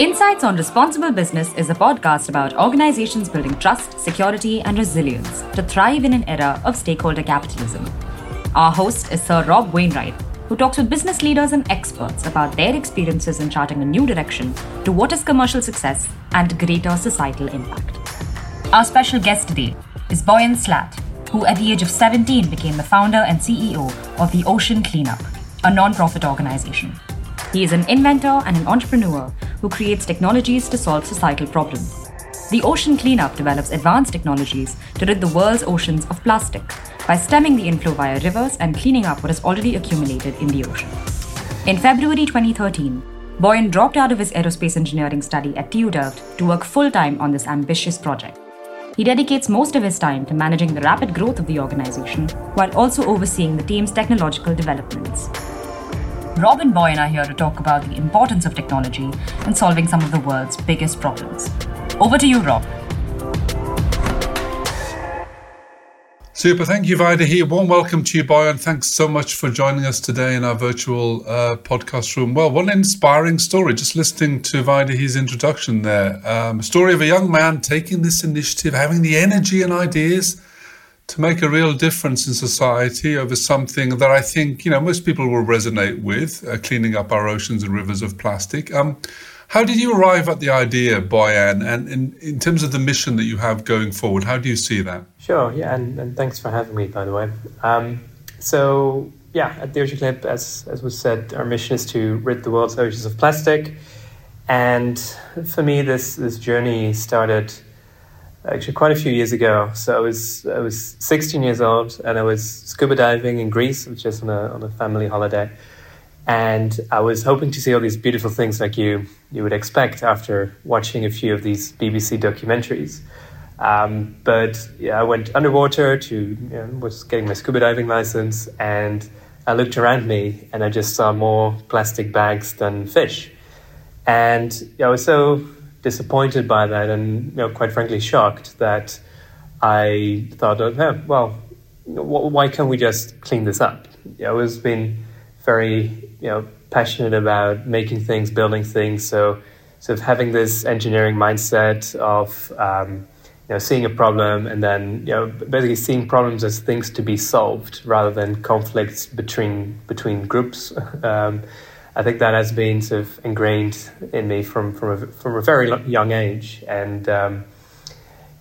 Insights on Responsible Business is a podcast about organizations building trust, security, and resilience to thrive in an era of stakeholder capitalism. Our host is Sir Rob Wainwright, who talks with business leaders and experts about their experiences in charting a new direction to what is commercial success and greater societal impact. Our special guest today is Boyan Slat, who at the age of 17 became the founder and CEO of the Ocean Cleanup, a non-profit organization. He is an inventor and an entrepreneur who creates technologies to solve societal problems. The Ocean Cleanup develops advanced technologies to rid the world's oceans of plastic by stemming the inflow via rivers and cleaning up what has already accumulated in the ocean. In February 2013, Boyan dropped out of his aerospace engineering study at TU Delft to work full time on this ambitious project. He dedicates most of his time to managing the rapid growth of the organization while also overseeing the team's technological developments. Rob and Boyan are here to talk about the importance of technology in solving some of the world's biggest problems. Over to you, Rob. Super. Thank you, Vaidehi. Warm welcome to you, Boyan. Thanks so much for joining us today in our virtual uh, podcast room. Well, what an inspiring story. Just listening to Vaidehi's introduction there. Um, story of a young man taking this initiative, having the energy and ideas to make a real difference in society over something that I think you know most people will resonate with, uh, cleaning up our oceans and rivers of plastic. Um, how did you arrive at the idea, Boyan, and in, in terms of the mission that you have going forward, how do you see that? Sure, yeah, and, and thanks for having me, by the way. Um, so, yeah, at the Ocean Cleanup, as, as was said, our mission is to rid the world's oceans of plastic. And for me, this, this journey started actually quite a few years ago. So I was I was 16 years old and I was scuba diving in Greece, which is on a on a family holiday, and I was hoping to see all these beautiful things like you you would expect after watching a few of these BBC documentaries. Um, but yeah, I went underwater to you know, was getting my scuba diving license, and I looked around me and I just saw more plastic bags than fish, and I was so disappointed by that and you know, quite frankly shocked that I thought, oh, well, why can't we just clean this up? Know, I was been very you know passionate about making things, building things, so sort of having this engineering mindset of um, you know seeing a problem and then you know basically seeing problems as things to be solved rather than conflicts between between groups. um, I think that has been sort of ingrained in me from from a, from a very young age, and um,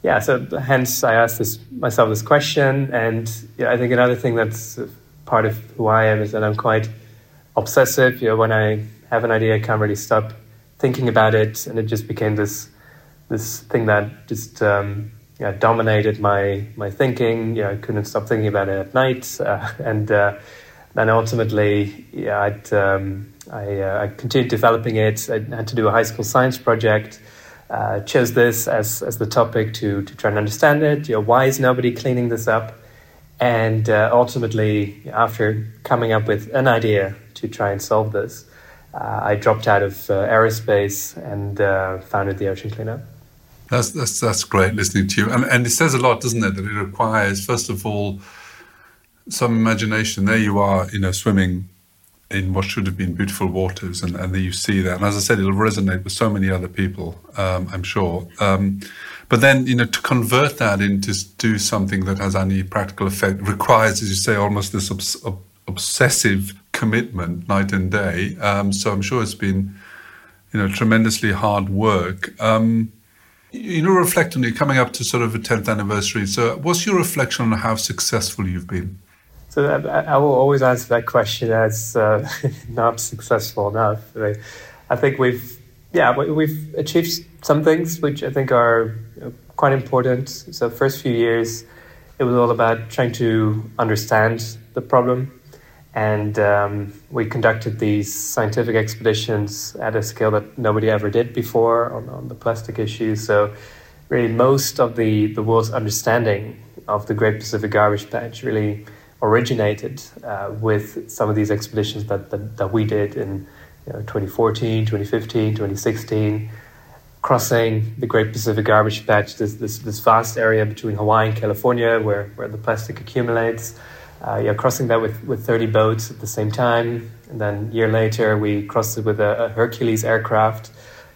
yeah, so hence I asked this, myself this question, and yeah, I think another thing that's part of who I am is that I'm quite obsessive. You know, when I have an idea, I can't really stop thinking about it, and it just became this this thing that just um, yeah, dominated my my thinking. You know, I couldn't stop thinking about it at night, uh, and uh, then ultimately, yeah, I'd. Um, I, uh, I, continued developing it. I had to do a high school science project. Uh, chose this as, as the topic to, to try and understand it. You know, why is nobody cleaning this up? And uh, ultimately, after coming up with an idea to try and solve this, uh, I dropped out of uh, aerospace and uh, founded the Ocean Cleanup. That's, that's, that's great listening to you. And, and it says a lot, doesn't it, that it requires, first of all, some imagination. There you are, you know, swimming in what should have been beautiful waters, and, and you see that. And as I said, it'll resonate with so many other people, um, I'm sure. Um, but then, you know, to convert that into do something that has any practical effect requires, as you say, almost this obs- obsessive commitment night and day. Um, so I'm sure it's been, you know, tremendously hard work. Um, you know, reflect on it coming up to sort of a 10th anniversary. So, what's your reflection on how successful you've been? So I, I, will always answer that question as uh, not successful enough. I, I, think we've, yeah, we've achieved some things which I think are quite important. So first few years, it was all about trying to understand the problem, and um, we conducted these scientific expeditions at a scale that nobody ever did before on, on the plastic issue. So really, most of the the world's understanding of the Great Pacific Garbage Patch really originated uh, with some of these expeditions that, that, that we did in you know, 2014, 2015, 2016, crossing the Great Pacific Garbage Patch, this, this, this vast area between Hawaii and California where, where the plastic accumulates. Uh, yeah, crossing that with, with 30 boats at the same time. And then a year later, we crossed it with a, a Hercules aircraft,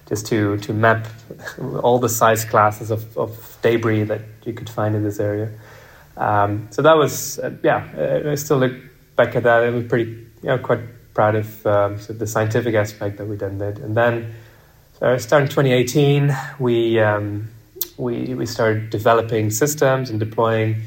just to to map all the size classes of, of debris that you could find in this area. Um, so that was uh, yeah. Uh, I still look back at that. It was pretty you know quite proud of um, sort of the scientific aspect that we then did. And then so starting 2018, we um, we we started developing systems and deploying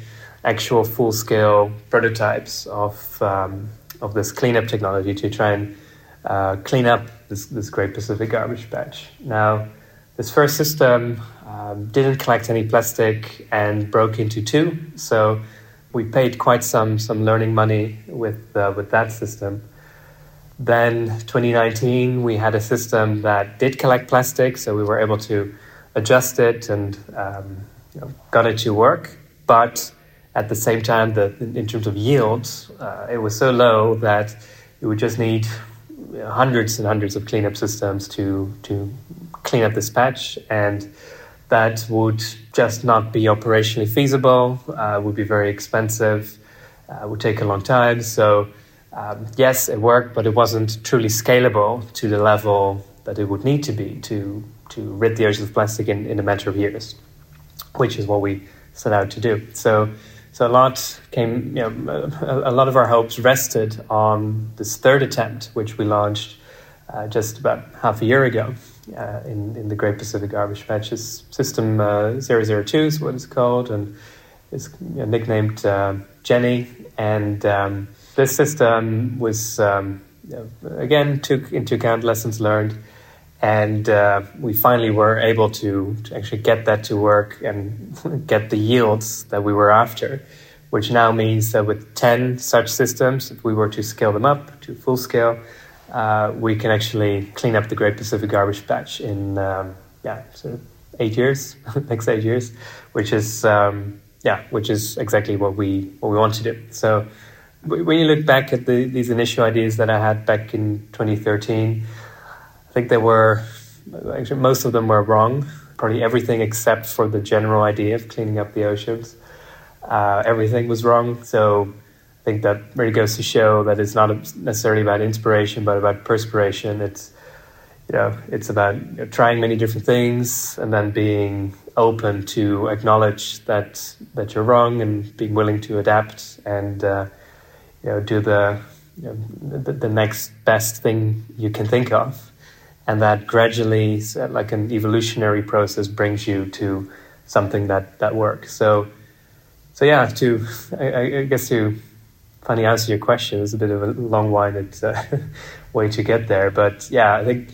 actual full scale prototypes of um, of this cleanup technology to try and uh, clean up this, this Great Pacific Garbage Patch. Now, this first system um, didn't collect any plastic and broke into two, so we paid quite some some learning money with uh, with that system. Then 2019, we had a system that did collect plastic, so we were able to adjust it and um, you know, got it to work. But at the same time, the, in terms of yields, uh, it was so low that you would just need hundreds and hundreds of cleanup systems to to clean up this patch, and that would just not be operationally feasible. Uh, would be very expensive. Uh, would take a long time. So um, yes, it worked, but it wasn't truly scalable to the level that it would need to be to to rid the oceans of plastic in, in a matter of years, which is what we set out to do. So. So a lot came, you know, a, a, lot of our hopes rested on this third attempt, which we launched uh, just about half a year ago uh, in, in the Great Pacific Garbage Patches System uh, 002 is what it's called, and it's you know, nicknamed uh, Jenny. And um, this system was, um, again, took into account lessons learned. And uh, we finally were able to, to, actually get that to work and get the yields that we were after, which now means that with 10 such systems, if we were to scale them up to full scale, uh, we can actually clean up the Great Pacific Garbage Patch in, um, yeah, of eight years, next eight years, which is, um, yeah, which is exactly what we, what we want to do. So, when you look back at the, these initial ideas that I had back in 2013, I think they were actually most of them were wrong. Probably everything except for the general idea of cleaning up the oceans. Uh, everything was wrong. So think that really goes to show that it's not necessarily about inspiration, but about perspiration. It's you know, it's about you know, trying many different things and then being open to acknowledge that that you're wrong and being willing to adapt and uh, you know, do the, you know, the, the next best thing you can think of, and that gradually, like an evolutionary process, brings you to something that that works. So, so yeah, to I, I guess to finally answer your question, it's a bit of a long-winded uh, way to get there, but yeah, I think.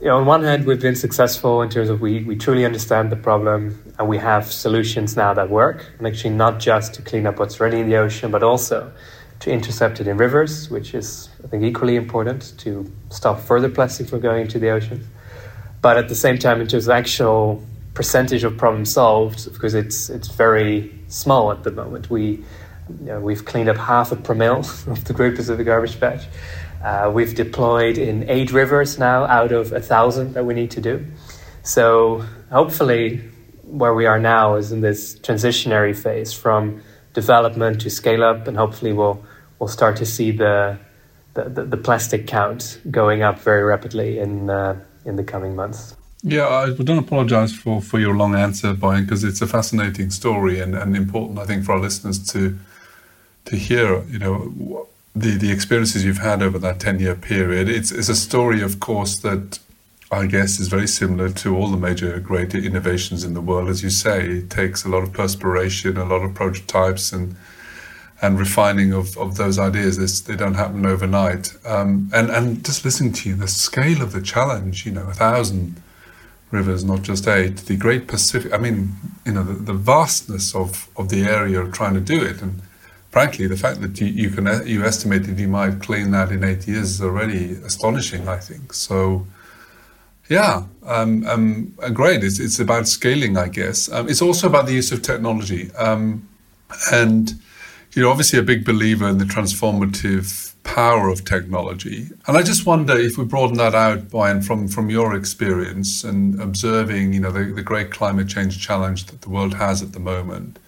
You know, on one hand, we've been successful in terms of we, we truly understand the problem and we have solutions now that work, and actually not just to clean up what's already in the ocean, but also to intercept it in rivers, which is, I think, equally important to stop further plastic from going into the ocean. But at the same time, in terms of actual percentage of problem solved, because it's it's very small at the moment. We you know, we've cleaned up half a promille of the Great Pacific Garbage Patch. Uh, we've deployed in eight rivers now out of a thousand that we need to do. So hopefully, where we are now is in this transitionary phase from development to scale up, and hopefully we'll we'll start to see the the, the, the plastic count going up very rapidly in uh, in the coming months. Yeah, I don't apologize for, for your long answer, Boyan, because it's a fascinating story and, and important, I think, for our listeners to to hear. You know, the the experiences you've had over that ten year period. It's it's a story, of course, that I guess is very similar to all the major great innovations in the world. As you say, it takes a lot of perspiration, a lot of prototypes, and and refining of, of those ideas. This, they don't happen overnight. Um, and and just listening to you, the scale of the challenge. You know, a thousand rivers, not just eight. The Great Pacific. I mean, you know, the, the vastness of of the area of trying to do it, and frankly, the fact that you, you can you estimate that you might clean that in eight years is already astonishing. I think so. Yeah, um, um, uh, great. It's, it's about scaling, I guess. Um, it's also about the use of technology. Um, and you're obviously a big believer in the transformative power of technology. And I just wonder if we broaden that out, Boyan, from, from your experience and observing, you know, the, the great climate change challenge that the world has at the moment.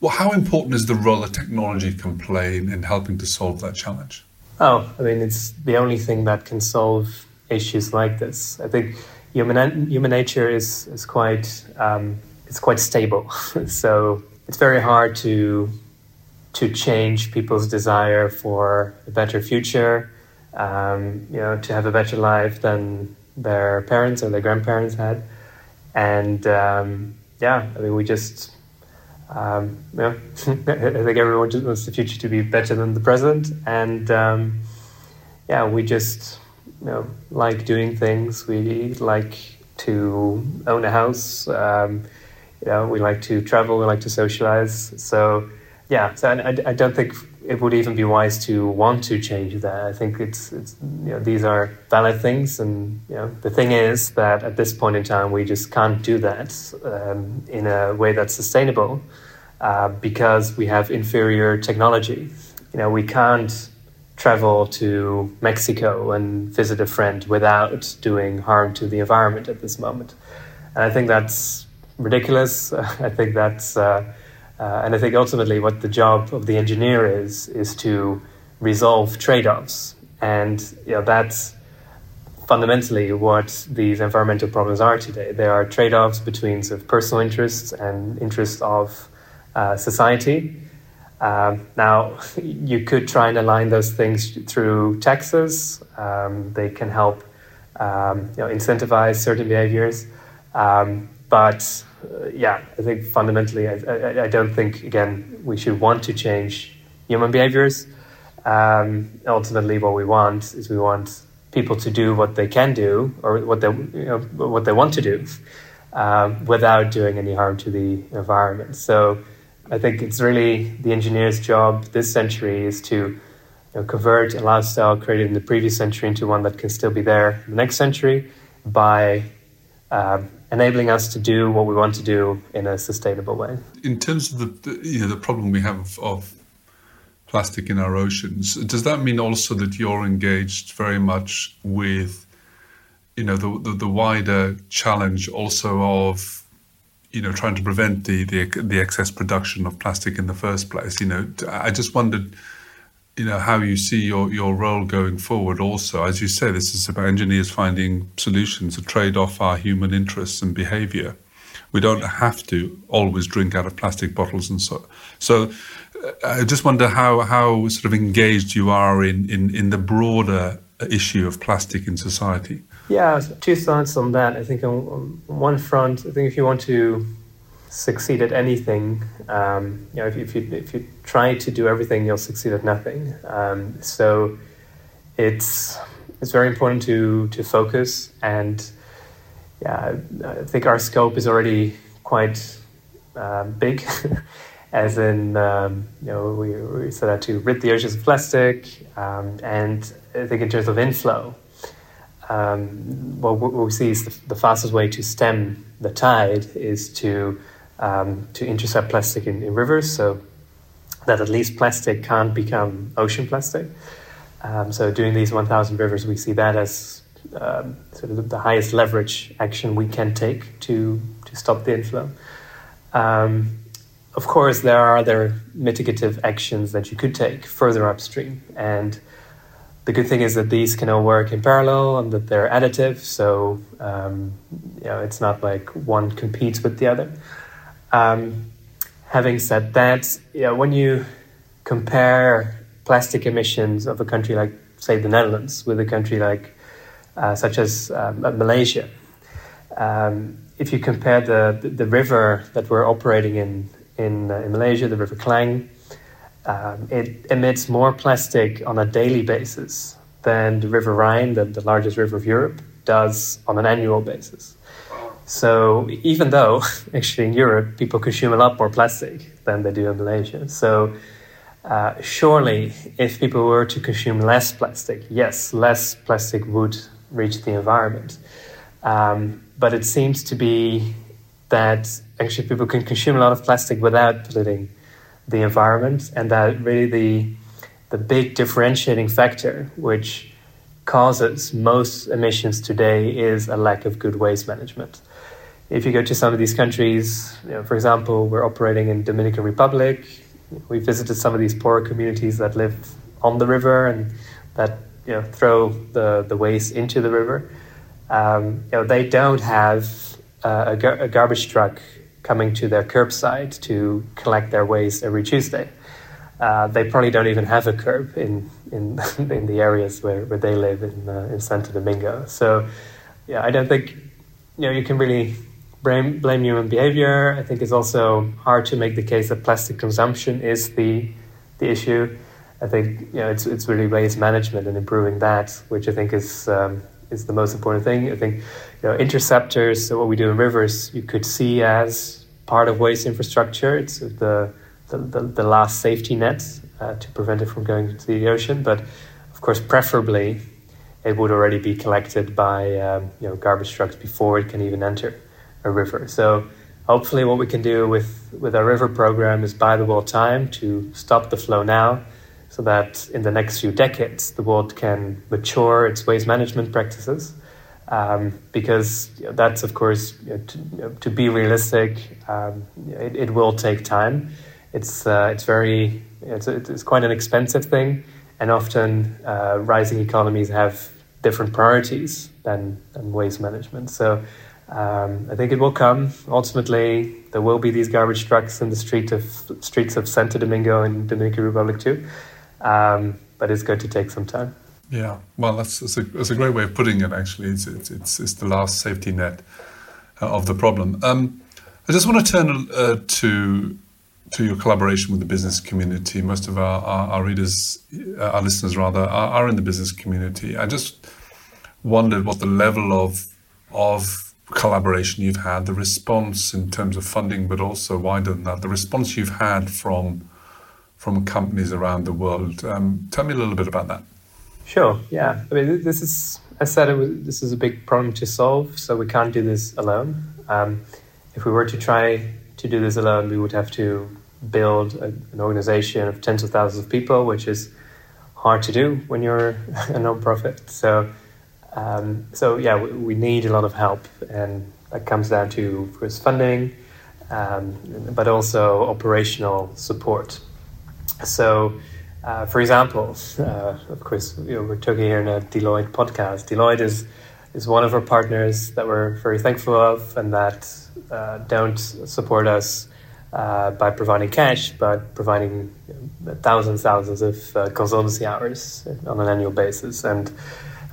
Well, how important is the role that technology can play in, in helping to solve that challenge? Oh, I mean, it's the only thing that can solve issues like this. I think human human nature is is quite um, it's quite stable. so it's very hard to to change people's desire for a better future. Um, you know, to have a better life than their parents or their grandparents had, and um, yeah, I mean, we just um, I think everyone just wants the future to be better than the present, and um, yeah, we just you know like doing things. We like to own a house. Um, you know, we like to travel. We like to socialize. So yeah, so I, I don't think it would even be wise to want to change that. I think it's, it's you know, these are valid things, and you know, the thing is that at this point in time, we just can't do that um, in a way that's sustainable uh, because we have inferior technology. You know, we can't travel to Mexico and visit a friend without doing harm to the environment at this moment, and I think that's ridiculous. I think that's uh, uh, and I think ultimately what the job of the engineer is, is to resolve trade offs. And you know, that's fundamentally what these environmental problems are today. There are trade offs between sort of personal interests and interests of uh, society. Um, now, you could try and align those things through taxes. Um, they can help um, you know, incentivize certain behaviors. Um, but uh, yeah, I think fundamentally, I, I, I, don't think, again, we should want to change human behaviors. Um, ultimately, what we want is we want people to do what they can do or what they, you know, what they want to do um, without doing any harm to the environment. So I think it's really the engineer's job this century is to you know, convert a lifestyle created in the previous century into one that can still be there in the next century by um, enabling us to do what we want to do in a sustainable way. In terms of the, you know the problem we have of plastic in our oceans, does that mean also that you're engaged very much with you know the the, the wider challenge also of you know trying to prevent the, the the excess production of plastic in the first place? You know, I just wondered you know how you see your your role going forward also. As you say this is about engineers finding solutions to trade off our human interests and behavior. We don't have to always drink out of plastic bottles and so so uh, i just wonder how how sort of engaged you are in in in the broader issue of plastic in society. Yeah two thoughts on that. I think on, on one front i think if you want to succeed at anything. Um, you know, if, if, you if you try to do everything, you'll succeed at nothing. Um, so it's it's very important to to focus and yeah, I think our scope is already quite uh, big. As in, um, you know, we, we set out to rid the oceans of plastic, um, and I think in terms of inflow, um, what we see is the, the fastest way to stem the tide is to um, to intercept plastic in, in, rivers so that at least plastic can't become ocean plastic. Um, so, doing these 1,000 rivers, we see that as um, sort of the highest leverage action we can take to, to stop the inflow. Um, of course, there are other mitigative actions that you could take further upstream. And the good thing is that these can all work in parallel and that they're additive. So, um, you know, it's not like one competes with the other. Um, having said that, know, when you compare plastic emissions of a country like, say, the Netherlands with a country like, uh, such as um, Malaysia, um, if you compare the, the, the, river that we're operating in in, uh, in Malaysia, the River Klang, um, it emits more plastic on a daily basis than the River Rhine, the, the largest river of Europe, does on an annual basis. So even though actually in Europe people consume a lot more plastic than they do in Malaysia, so uh, surely if people were to consume less plastic, yes, less plastic would reach the environment. Um, but it seems to be that actually people can consume a lot of plastic without polluting the environment, and that really the the big differentiating factor, which causes most emissions today, is a lack of good waste management if you go to some of these countries, you know, for example, we're operating in Dominican Republic. We visited some of these poor communities that live on the river and that you know throw the, the waste into the river. um, you know, they don't have uh, a, gar- a, garbage truck coming to their curbside to collect their waste every Tuesday. Uh, they probably don't even have a curb in in, in the areas where, where they live in uh, in Santo Domingo. So, yeah, I don't think you know you can really blame blame human behavior. I think it's also hard to make the case that plastic consumption is the the issue. I think you know it's it's really waste management and improving that, which I think is um, is the most important thing. I think you know interceptors. So what we do in rivers, you could see as part of waste infrastructure. It's the the, the, the last safety net uh, to prevent it from going into the ocean. But of course, preferably, it would already be collected by um, you know garbage trucks before it can even enter a river. So hopefully, what we can do with with our river program is buy the world time to stop the flow now so that in the next few decades the world can mature its waste management practices. Um, because that's, of course, you know, to, to, be realistic, um, it, it, will take time. It's uh, it's very it's, it's quite an expensive thing, and often uh, rising economies have different priorities than, than waste management. So. Um, I think it will come. Ultimately, there will be these garbage trucks in the street of streets of Santo Domingo and Dominican Republic too. Um, but it's going to take some time. Yeah, well, that's, that's, a, that's a great way of putting it, actually. It's, it's, it's, the last safety net uh, of the problem. Um, I just want to turn uh, to to your collaboration with the business community. Most of our, our, our readers, uh, our listeners rather, are, are, in the business community. I just wondered what the level of of collaboration you've had, the response in terms of funding, but also wider than that, the response you've had from from companies around the world. Um, tell me a little bit about that. Sure. Yeah. I mean, this is, I said, was, this is a big problem to solve, so we can't do this alone. Um, if we were to try to do this alone, we would have to build a, an organization of tens of thousands of people, which is hard to do when you're a non-profit. So, um, so yeah, we, we, need a lot of help, and that comes down to, of course, funding, um, but also operational support. So, uh, for example, uh, of course, you know, we're talking here in a Deloitte podcast. Deloitte is is one of our partners that we're very thankful of, and that uh, don't support us uh, by providing cash, but providing you know, thousands, thousands of uh, consultancy hours on an annual basis, and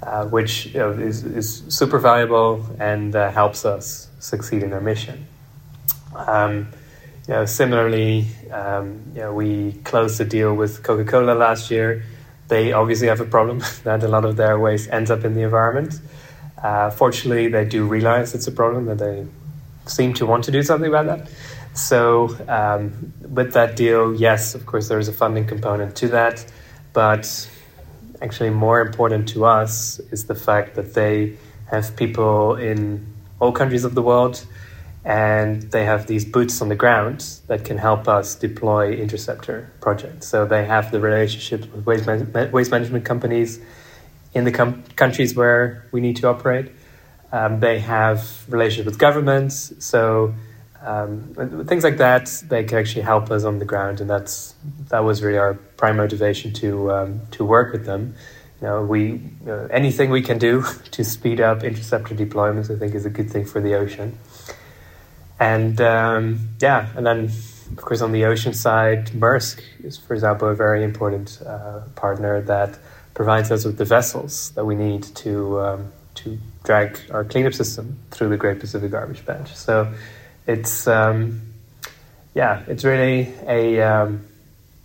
uh, which you know, is, is super valuable and helps us succeed in our mission. Um, you know, similarly, um, you know, we closed the deal with Coca Cola last year. They obviously have a problem that a lot of their waste ends up in the environment. Uh, fortunately, they do realize it's a problem that they seem to want to do something about that. So, um, with that deal, yes, of course, there is a funding component to that. But actually, more important to us is the fact that they have people in all countries of the world and they have these boots on the ground that can help us deploy interceptor projects. So they have the relationships with waste, man- waste management companies in the com- countries where we need to operate. Um, they have relationships with governments, so um, things like that. They can actually help us on the ground, and that's that was really our prime motivation to um, to work with them. You know, we anything we can do to speed up interceptor deployments, I think, is a good thing for the ocean. And um, yeah, and then of course on the ocean side, Maersk is, for example, a very important uh, partner that provides us with the vessels that we need to um, to drag our cleanup system through the Great Pacific Garbage Patch. So it's um, yeah, it's really a um,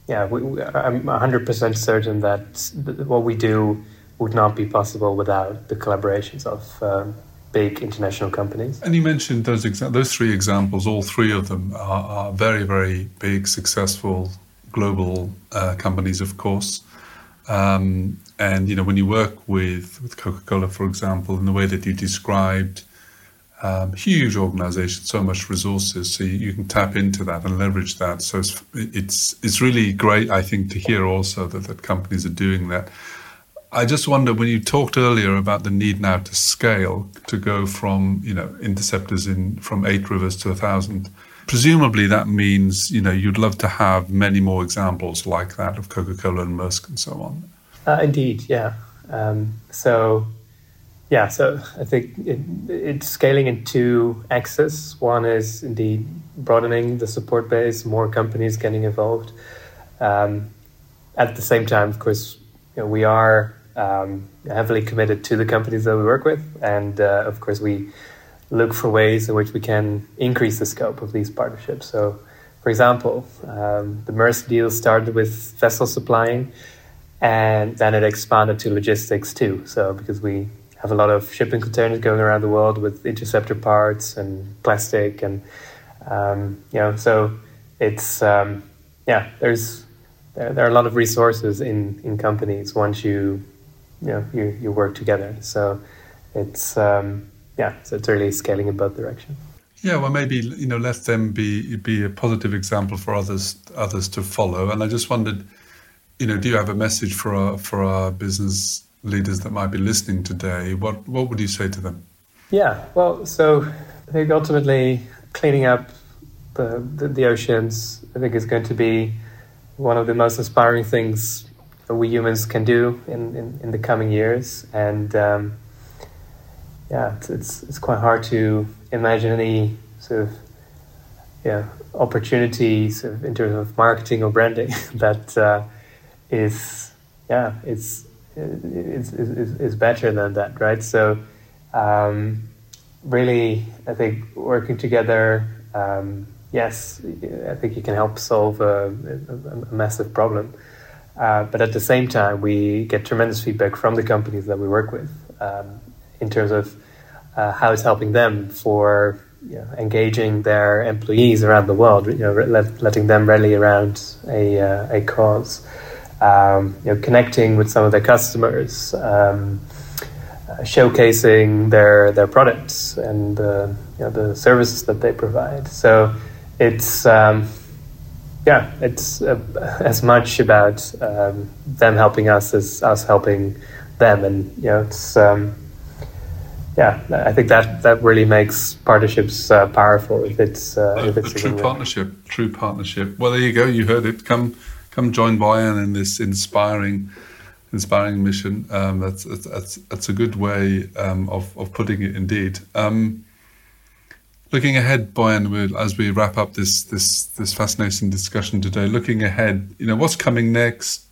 yeah. We, I'm 100% certain that what we do would not be possible without the collaborations of um, big international companies. And you mentioned those exa- those three examples. All three of them are, are very, very big, successful global uh, companies, of course. Um, and you know, when you work with with Coca Cola, for example, in the way that you described. Um, huge organization, so much resources, so you, you, can tap into that and leverage that. So it's, it's it's really great, I think, to hear also that, that companies are doing that. I just wonder when you talked earlier about the need now to scale to go from you know interceptors in from eight rivers to a thousand. Presumably that means you know you'd love to have many more examples like that of Coca-Cola and Maersk and so on. Uh, indeed, yeah. Um, so Yeah, so I think it, it's scaling in two axes. One is indeed broadening the support base, more companies getting involved. Um, at the same time, of course, you know, we are um, heavily committed to the companies that we work with, and uh, of course, we look for ways in which we can increase the scope of these partnerships. So, for example, um, the Maersk deal started with vessel supplying, and then it expanded to logistics too. So, because we have a lot of shipping containers going around the world with interceptor parts and plastic, and um, you know, so it's um, yeah, there's there, there are a lot of resources in in companies once you you know you, you work together. So it's um, yeah, so it's really scaling in both directions. Yeah, well, maybe you know, let them be be a positive example for others others to follow. And I just wondered, you know, do you have a message for our for our business leaders that might be listening today? What what would you say to them? Yeah, well, so I think ultimately cleaning up the the, the oceans, I think, is going to be one of the most inspiring things that we humans can do in, in, in the coming years. And um, yeah, it's, it's, it's quite hard to imagine any sort of yeah opportunities in terms of marketing or branding that uh, is yeah it's is, is, is better than that, right? So um, really, I think working together. Um, yes, I think you can help solve a, a, a massive problem. Uh, but at the same time, we get tremendous feedback from the companies that we work with um, in terms of uh, how it's helping them for you know, engaging their employees around the world, you know, let, letting them rally around a, uh, a cause, um, you know, connecting with some of their customers, um, uh, showcasing their their products and you know, the services that they provide. So it's um, yeah, it's uh, as much about um, them helping us as us helping them, and you know, it's um, yeah, I think that that really makes partnerships uh, powerful if it's uh, if it's a, a true partnership. True partnership. Well, there you go. You heard it. Come come join Boyan in this inspiring inspiring mission. Um, that's, that's that's a good way um, of of putting it. Indeed. Um, Looking ahead, Boyan, as we wrap up this this this fascinating discussion today, looking ahead, you know, what's coming next?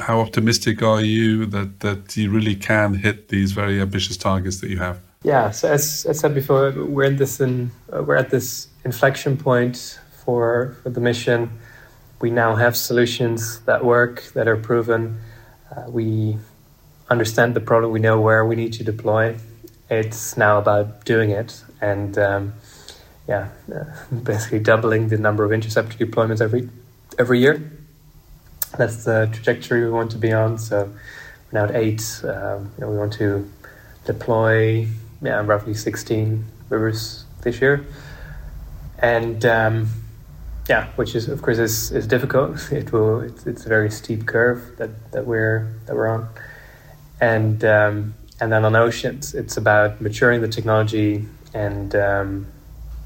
How optimistic are you that that you really can hit these very ambitious targets that you have? Yeah, so as I said before, we're in this in, uh, we're at this inflection point for for the mission. We now have solutions that work, that are proven. Uh, we understand the problem. We know where we need to deploy. It's now about doing it and. Um, yeah, uh, basically doubling the number of interceptor deployments every every year. That's the trajectory we want to be on. So we're now at eight. Um, you know, we want to deploy yeah, roughly 16 rivers this year, and um, yeah, which is of course is, is difficult. It will. It's, it's a very steep curve that, that we're that we're on, and um, and then on oceans, it's about maturing the technology and um,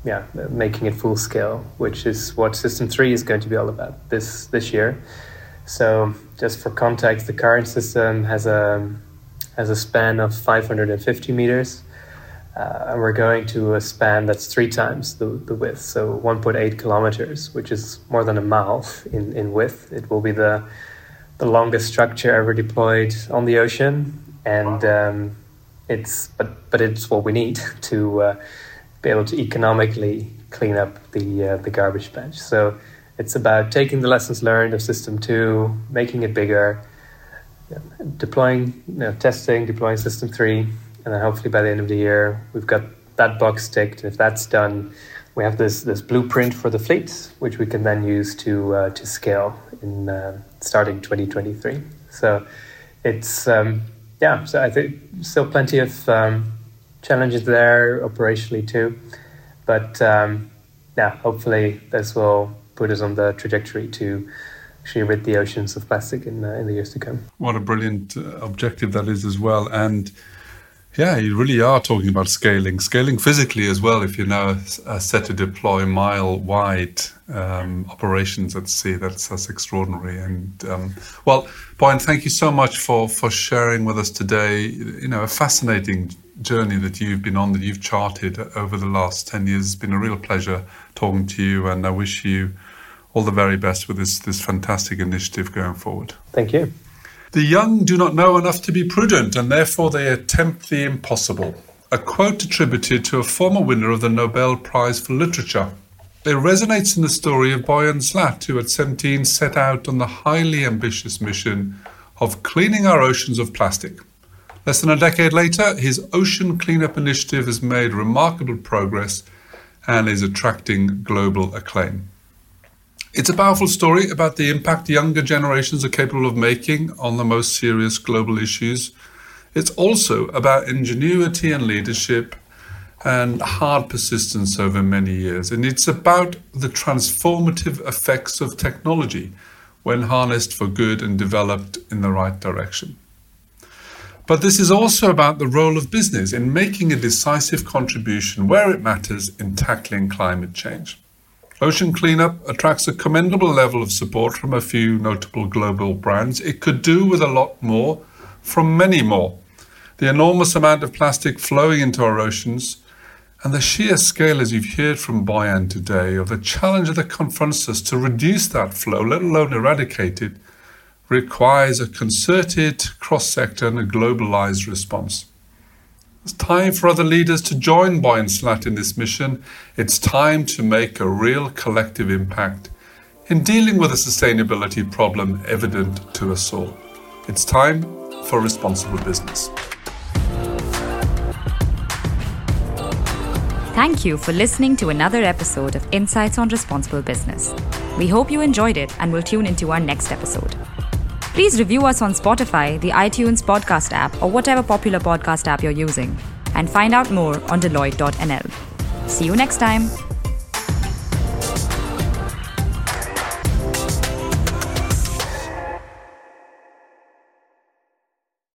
yeah, making it full scale, which is what System 3 is going to be all about this, this year. So, just for context, the current system has a, has a span of 550 meters, uh, and we're going to a span that's three times the, the width, so 1.8 kilometers, which is more than a mile in, in width. It will be the, the longest structure ever deployed on the ocean, and um, it's but but it's what we need to uh, be able to economically clean up the uh, the garbage patch. So it's about taking the lessons learned of System Two, making it bigger, deploying, you know, testing, deploying System Three, and then hopefully by the end of the year we've got that box ticked. If that's done, we have this this blueprint for the fleet, which we can then use to uh, to scale in uh, starting 2023. So it's um, yeah. So I think still plenty of um, challenges there operationally too. But um, yeah, hopefully this will put us on the trajectory to actually rid the oceans of plastic in, uh, in the years to come. What a brilliant uh, objective that is as well. And Yeah, you really are talking about scaling, scaling physically as well. If you're now uh, set to deploy mile wide um, operations at sea, that's that's extraordinary. And um, well, Boyan, thank you so much for for sharing with us today. You know, a fascinating journey that you've been on, that you've charted over the last ten years. It's been a real pleasure talking to you, and I wish you all the very best with this this fantastic initiative going forward. Thank you. The young do not know enough to be prudent, and therefore they attempt the impossible. A quote attributed to a former winner of the Nobel Prize for Literature. It resonates in the story of Boyan Slat, who at 17 set out on the highly ambitious mission of cleaning our oceans of plastic. Less than a decade later, his ocean cleanup initiative has made remarkable progress and is attracting global acclaim. It's a powerful story about the impact younger generations are capable of making on the most serious global issues. It's also about ingenuity and leadership and hard persistence over many years. And it's about the transformative effects of technology when harnessed for good and developed in the right direction. But this is also about the role of business in making a decisive contribution where it matters in tackling climate change. Ocean cleanup attracts a commendable level of support from a few notable global brands. It could do with a lot more from many more. The enormous amount of plastic flowing into our oceans and the sheer scale, as you've heard from Boyan today, of the challenge that confronts us to reduce that flow, let alone eradicate it, requires a concerted, cross sector, and a globalized response. It's time for other leaders to join Boyan Slat in this mission. It's time to make a real collective impact in dealing with a sustainability problem evident to us all. It's time for responsible business. Thank you for listening to another episode of Insights on Responsible Business. We hope you enjoyed it and will tune into our next episode. Please review us on Spotify, the iTunes podcast app, or whatever popular podcast app you're using, and find out more on Deloitte.nl. See you next time.